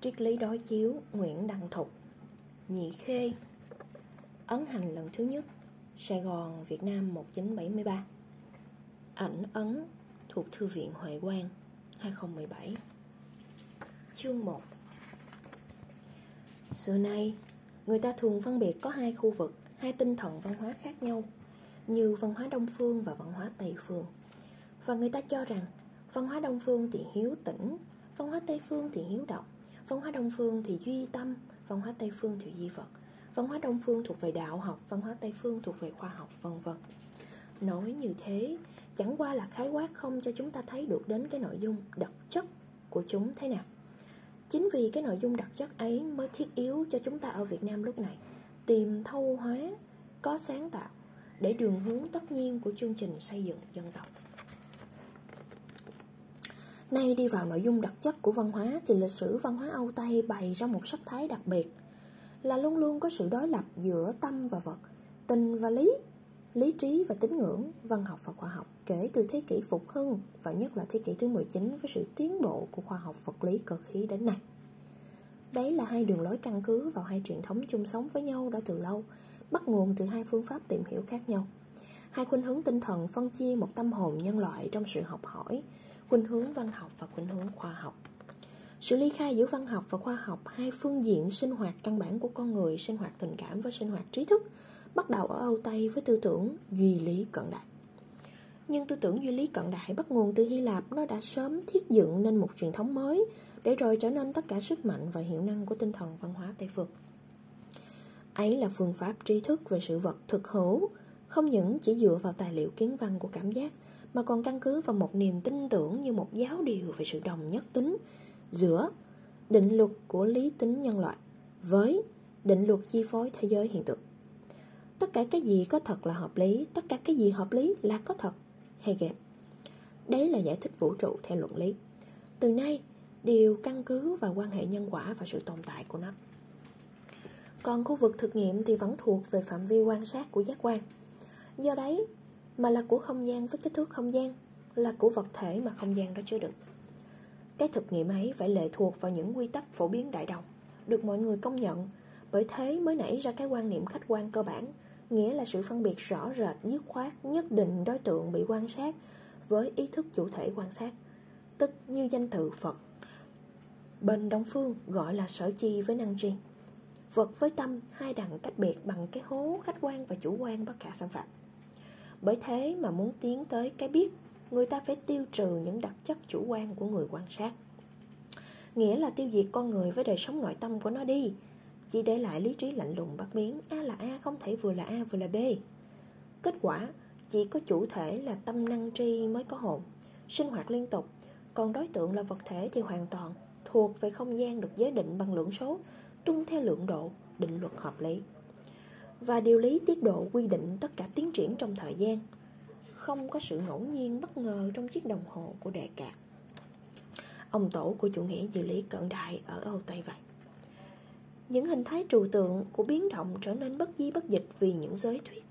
Triết lý đối chiếu Nguyễn Đăng Thục. Nhị Khê. Ấn hành lần thứ nhất Sài Gòn, Việt Nam 1973 Ảnh ấn thuộc Thư viện Huệ Quang 2017 Chương 1 Xưa nay, người ta thường phân biệt có hai khu vực, hai tinh thần văn hóa khác nhau Như văn hóa Đông Phương và văn hóa Tây Phương. Và người ta cho rằng văn hóa Đông Phương thì hiếu tĩnh, văn hóa Tây Phương thì hiếu động Văn hóa Đông Phương thì duy tâm, văn hóa Tây Phương thì di vật Văn hóa Đông Phương thuộc về đạo học, văn hóa Tây Phương thuộc về khoa học, vân vân. Nói như thế, chẳng qua là khái quát không cho chúng ta thấy được đến cái nội dung đặc chất của chúng thế nào. Chính vì cái nội dung đặc chất ấy mới thiết yếu cho chúng ta ở Việt Nam lúc này tìm thâu hóa, có sáng tạo để đường hướng tất nhiên của chương trình xây dựng dân tộc. Nay đi vào nội dung đặc chất của văn hóa thì lịch sử văn hóa Âu Tây bày ra một sắc thái đặc biệt là luôn luôn có sự đối lập giữa tâm và vật, tình và lý, lý trí và tín ngưỡng, văn học và khoa học kể từ thế kỷ phục hưng và nhất là thế kỷ thứ 19 với sự tiến bộ của khoa học vật lý cơ khí đến nay. Đấy là hai đường lối căn cứ vào hai truyền thống chung sống với nhau đã từ lâu, bắt nguồn từ hai phương pháp tìm hiểu khác nhau. Hai khuynh hướng tinh thần phân chia một tâm hồn nhân loại trong sự học hỏi, khuynh hướng văn học và khuynh hướng khoa học. Sự ly khai giữa văn học và khoa học, hai phương diện sinh hoạt căn bản của con người, sinh hoạt tình cảm và sinh hoạt trí thức, bắt đầu ở Âu Tây với tư tưởng duy lý cận đại. Nhưng tư tưởng duy lý cận đại bắt nguồn từ Hy Lạp, nó đã sớm thiết dựng nên một truyền thống mới, để rồi trở nên tất cả sức mạnh và hiệu năng của tinh thần văn hóa Tây Phương. Ấy là phương pháp trí thức về sự vật thực hữu, không những chỉ dựa vào tài liệu kiến văn của cảm giác, mà còn căn cứ vào một niềm tin tưởng như một giáo điều về sự đồng nhất tính giữa định luật của lý tính nhân loại với định luật chi phối thế giới hiện tượng. Tất cả cái gì có thật là hợp lý, tất cả cái gì hợp lý là có thật. Hegel. Đấy là giải thích vũ trụ theo luận lý. Từ nay, đều căn cứ vào quan hệ nhân quả và sự tồn tại của nó. Còn khu vực thực nghiệm thì vẫn thuộc về phạm vi quan sát của giác quan. Do đấy, mà là của không gian với kích thước không gian, là của vật thể mà không gian đó chứa đựng. Cái thực nghiệm ấy phải lệ thuộc vào những quy tắc phổ biến đại đồng, được mọi người công nhận, bởi thế mới nảy ra cái quan niệm khách quan cơ bản, nghĩa là sự phân biệt rõ rệt, dứt khoát, nhất định đối tượng bị quan sát với ý thức chủ thể quan sát, tức như danh tự Phật. Bên Đông Phương gọi là sở chi với năng tri. Vật với tâm hai đẳng cách biệt bằng cái hố khách quan và chủ quan bất khả xâm phạm. Bởi thế mà muốn tiến tới cái biết người ta phải tiêu trừ những đặc chất chủ quan của người quan sát. Nghĩa là tiêu diệt con người với đời sống nội tâm của nó đi, chỉ để lại lý trí lạnh lùng bắt biến A là A không thể vừa là A vừa là B. Kết quả, chỉ có chủ thể là tâm năng tri mới có hồn, sinh hoạt liên tục, còn đối tượng là vật thể thì hoàn toàn thuộc về không gian được giới định bằng lượng số, tuân theo lượng độ, định luật hợp lý. Và điều lý tiết độ quy định tất cả tiến triển trong thời gian, không có sự ngẫu nhiên bất ngờ trong chiếc đồng hồ của đệ cạc. Ông tổ của chủ nghĩa dự lý cận đại ở Âu Tây vậy. Những hình thái trừu tượng của biến động trở nên bất di bất dịch vì những giới thuyết,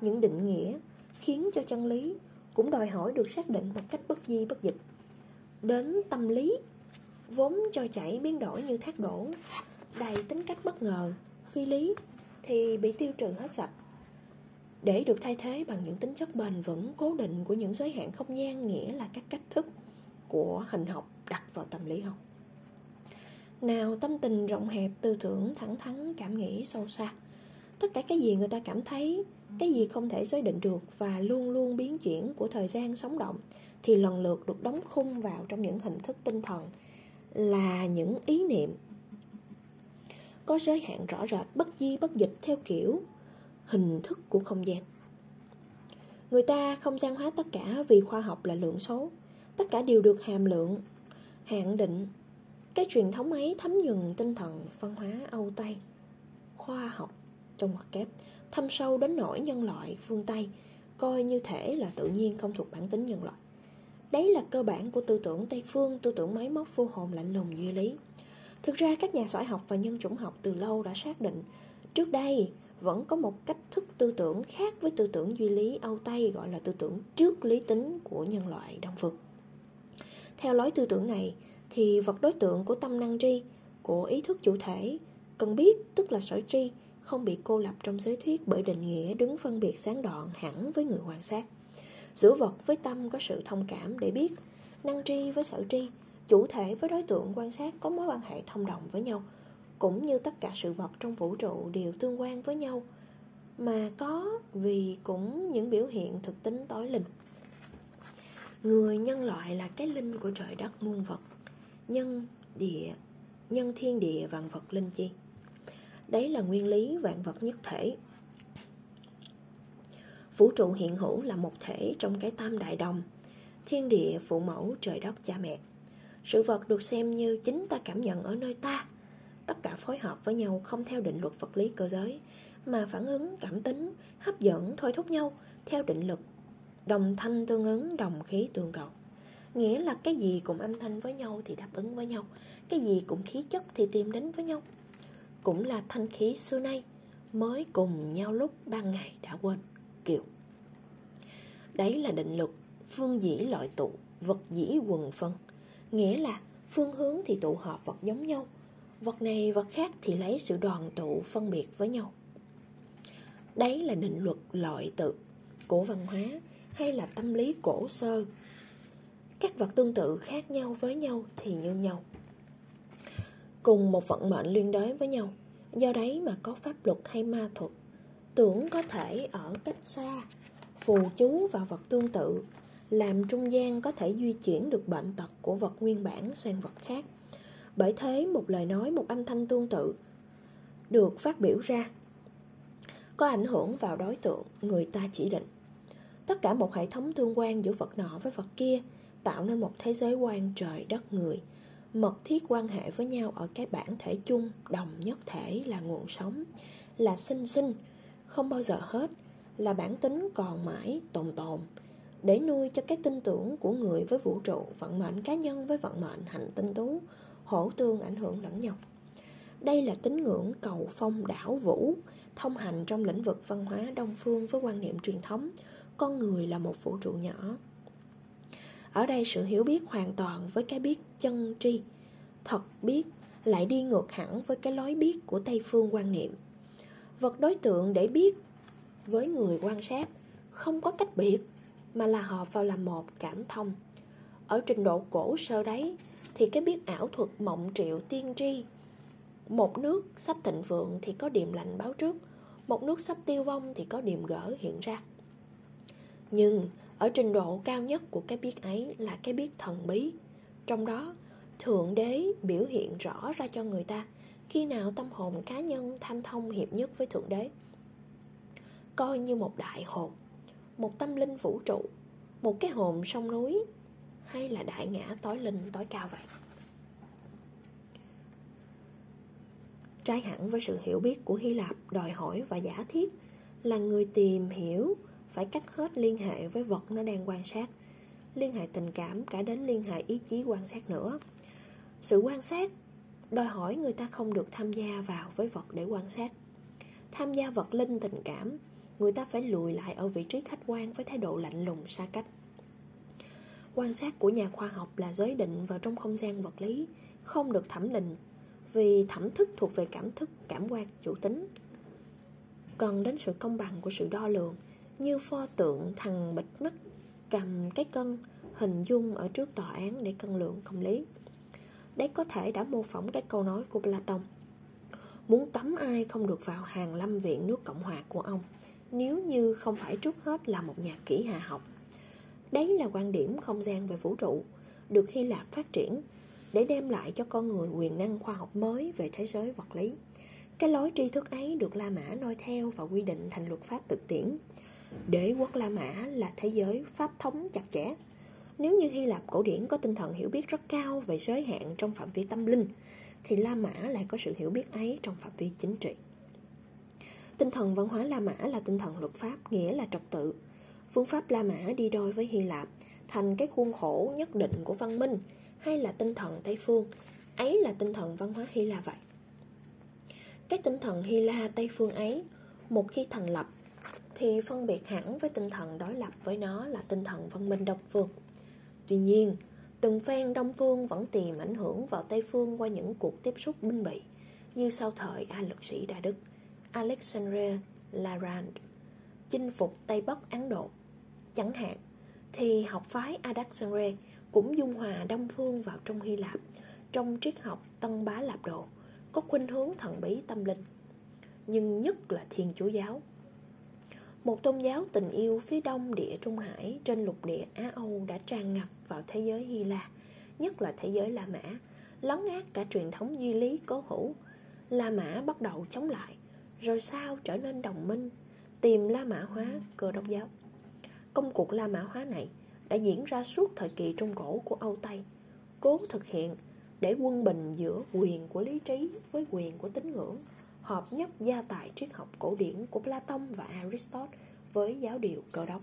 những định nghĩa khiến cho chân lý cũng đòi hỏi được xác định một cách bất di bất dịch. Đến tâm lý, vốn cho chảy biến đổi như thác đổ, đầy tính cách bất ngờ, phi lý, thì bị tiêu trừ hết sạch. Để được thay thế bằng những tính chất bền vững, cố định của những giới hạn không gian nghĩa là các cách thức của hình học đặt vào tâm lý học. Nào tâm tình rộng hẹp, tư tưởng thẳng thắn, cảm nghĩ sâu xa. Tất cả cái gì người ta cảm thấy, cái gì không thể giới định được và luôn luôn biến chuyển của thời gian sống động thì lần lượt được đóng khung vào trong những hình thức tinh thần là những ý niệm có giới hạn rõ rệt bất di bất dịch theo kiểu hình thức của không gian. Người ta không gian hóa tất cả vì khoa học là lượng số, tất cả đều được hàm lượng, hạn định. Cái truyền thống ấy thấm nhuần tinh thần văn hóa Âu Tây, khoa học trong ngoặc kép, thâm sâu đến nỗi nhân loại phương Tây, coi như thể là tự nhiên không thuộc bản tính nhân loại. Đấy là cơ bản của tư tưởng Tây Phương, tư tưởng máy móc vô hồn lạnh lùng duy lý. Thực ra các nhà xã học và nhân chủng học từ lâu đã xác định Trước đây, vẫn có một cách thức tư tưởng khác với tư tưởng duy lý Âu Tây gọi là tư tưởng trước lý tính của nhân loại Đông Phương. Theo lối tư tưởng này, thì vật đối tượng của tâm năng tri, của ý thức chủ thể Cần biết tức là sở tri Không bị cô lập trong giới thuyết bởi định nghĩa đứng phân biệt sáng đoạn hẳn với người quan sát Giữa vật với tâm có sự thông cảm để biết Năng tri với sở tri Chủ thể với đối tượng quan sát có mối quan hệ thông đồng với nhau, Cũng như tất cả sự vật trong vũ trụ đều tương quan với nhau, Mà có vì cũng những biểu hiện thực tính tối linh Người nhân loại là cái linh của trời đất muôn vật, Nhân địa, Nhân thiên địa vạn vật linh chi. Đấy là nguyên lý vạn vật nhất thể. Vũ trụ hiện hữu là một thể trong cái tam đại đồng, Thiên địa, phụ mẫu, trời đất, cha mẹ. Sự vật được xem như chính ta cảm nhận ở nơi ta. Tất cả phối hợp với nhau không theo định luật vật lý cơ giới Mà phản ứng cảm tính, hấp dẫn, thôi thúc nhau Theo định luật. Đồng thanh tương ứng, đồng khí tương cầu Nghĩa là cái gì cùng âm thanh với nhau thì đáp ứng với nhau Cái gì cũng khí chất thì tìm đến với nhau. Cũng là thanh khí xưa nay Mới cùng nhau lúc ban ngày đã quên Kiều. Đấy là định luật Phương dĩ loại tụ Vật dĩ quần phân. Nghĩa là phương hướng thì tụ hợp vật giống nhau, Vật này vật khác thì lấy sự đoàn tụ phân biệt với nhau. Đấy là định luật loại tự của văn hóa hay là tâm lý cổ sơ. Các vật tương tự khác nhau với nhau thì như nhau, cùng một vận mệnh liên đới với nhau. Do đấy mà có pháp luật hay ma thuật, tưởng có thể ở cách xa, phù chú vào vật tương tự làm trung gian có thể di chuyển được bệnh tật của vật nguyên bản sang vật khác. Bởi thế, một lời nói, một âm thanh tương tự được phát biểu ra, có ảnh hưởng vào đối tượng người ta chỉ định. Tất cả một hệ thống tương quan giữa vật nọ với vật kia tạo nên một thế giới quan trời đất người, mật thiết quan hệ với nhau ở cái bản thể chung, đồng nhất thể là nguồn sống, là sinh sinh, không bao giờ hết, là bản tính còn mãi tồn tồn để nuôi cho cái tin tưởng của người với vũ trụ, vận mệnh cá nhân với vận mệnh hành tinh tú hỗ tương ảnh hưởng lẫn nhau. Đây là tín ngưỡng cầu phong đảo vũ, thông hành trong lĩnh vực văn hóa đông phương với quan niệm truyền thống, con người là một vũ trụ nhỏ. Ở đây sự hiểu biết hoàn toàn với cái biết chân tri, thật biết, lại đi ngược hẳn với cái lối biết của tây phương quan niệm. Vật đối tượng để biết với người quan sát không có cách biệt mà là hợp vào làm một cảm thông. Ở trình độ cổ sơ đấy, thì cái biết ảo thuật mộng triệu tiên tri. Một nước sắp thịnh vượng thì có điềm lành báo trước, một nước sắp tiêu vong thì có điềm gỡ hiện ra. Nhưng ở trình độ cao nhất của cái biết ấy là cái biết thần bí. Trong đó, Thượng đế biểu hiện rõ ra cho người ta Khi nào tâm hồn cá nhân tham thông hiệp nhất với Thượng đế. Coi như một đại hồn. Một tâm linh vũ trụ, Một cái hồn sông núi, Hay là đại ngã tối linh tối cao vậy? Trái hẳn với sự hiểu biết của Hy Lạp, đòi hỏi và giả thiết Là người tìm hiểu phải cắt hết liên hệ với vật nó đang quan sát, liên hệ tình cảm cả đến liên hệ ý chí quan sát nữa. Sự quan sát đòi hỏi người ta không được tham gia vào với vật để quan sát. Tham gia vật linh tình cảm người ta phải lùi lại ở vị trí khách quan với thái độ lạnh lùng xa cách quan sát của nhà khoa học là giới định vào trong không gian vật lý không được thẩm định vì thẩm thức thuộc về cảm thức cảm quan chủ tính cần đến sự công bằng của sự đo lường như pho tượng thằng bịt mắt cầm cái cân hình dung ở trước tòa án để cân lượng công lý. Đấy có thể đã mô phỏng cái câu nói của Platon. Muốn cấm ai không được vào hàng lâm viện nước Cộng hòa của ông, nếu như không phải trước hết là một nhà kỹ hạ học. Đấy là quan điểm không gian về vũ trụ, được Hy Lạp phát triển để đem lại cho con người quyền năng khoa học mới về thế giới vật lý. Cái lối tri thức ấy được La Mã noi theo và quy định thành luật pháp thực tiễn. Đế quốc La Mã là thế giới pháp thống chặt chẽ. Nếu như Hy Lạp cổ điển có tinh thần hiểu biết rất cao về giới hạn trong phạm vi tâm linh, thì La Mã lại có sự hiểu biết ấy trong phạm vi chính trị. Tinh thần văn hóa La Mã là tinh thần luật pháp, nghĩa là trật tự. Phương pháp La Mã đi đôi với Hy Lạp, thành cái khuôn khổ nhất định của văn minh, hay là tinh thần Tây Phương, ấy là tinh thần văn hóa Hy La vậy. Cái tinh thần Hy La Tây Phương ấy, một khi thành lập thì phân biệt hẳn với tinh thần đối lập với nó là tinh thần văn minh đông phương. Tuy nhiên, Từng phen Đông Phương vẫn tìm ảnh hưởng vào Tây Phương qua những cuộc tiếp xúc binh bị, như sau thời A lực sĩ Đa Đức, Alexandre Larand, chinh phục Tây Bắc Ấn Độ. Chẳng hạn, thì học phái Adaxandre cũng dung hòa Đông Phương vào trong Hy Lạp, trong triết học Tân Bá Lạp Độ, có khuynh hướng thần bí tâm linh, nhưng nhất là Thiên Chúa giáo. Một tôn giáo tình yêu phía đông địa Trung Hải trên lục địa Á Âu đã tràn ngập vào thế giới Hy La, nhất là thế giới La Mã, lấn át cả truyền thống duy lý cố hữu. La Mã bắt đầu chống lại, rồi sao trở nên đồng minh, tìm La Mã hóa cơ đốc giáo. Công cuộc La Mã hóa này đã diễn ra suốt thời kỳ Trung Cổ của Âu Tây, cố thực hiện để quân bình giữa quyền của lý trí với quyền của tín ngưỡng, hợp nhất gia tài triết học cổ điển của Plato và Aristotle với giáo điều cơ đốc.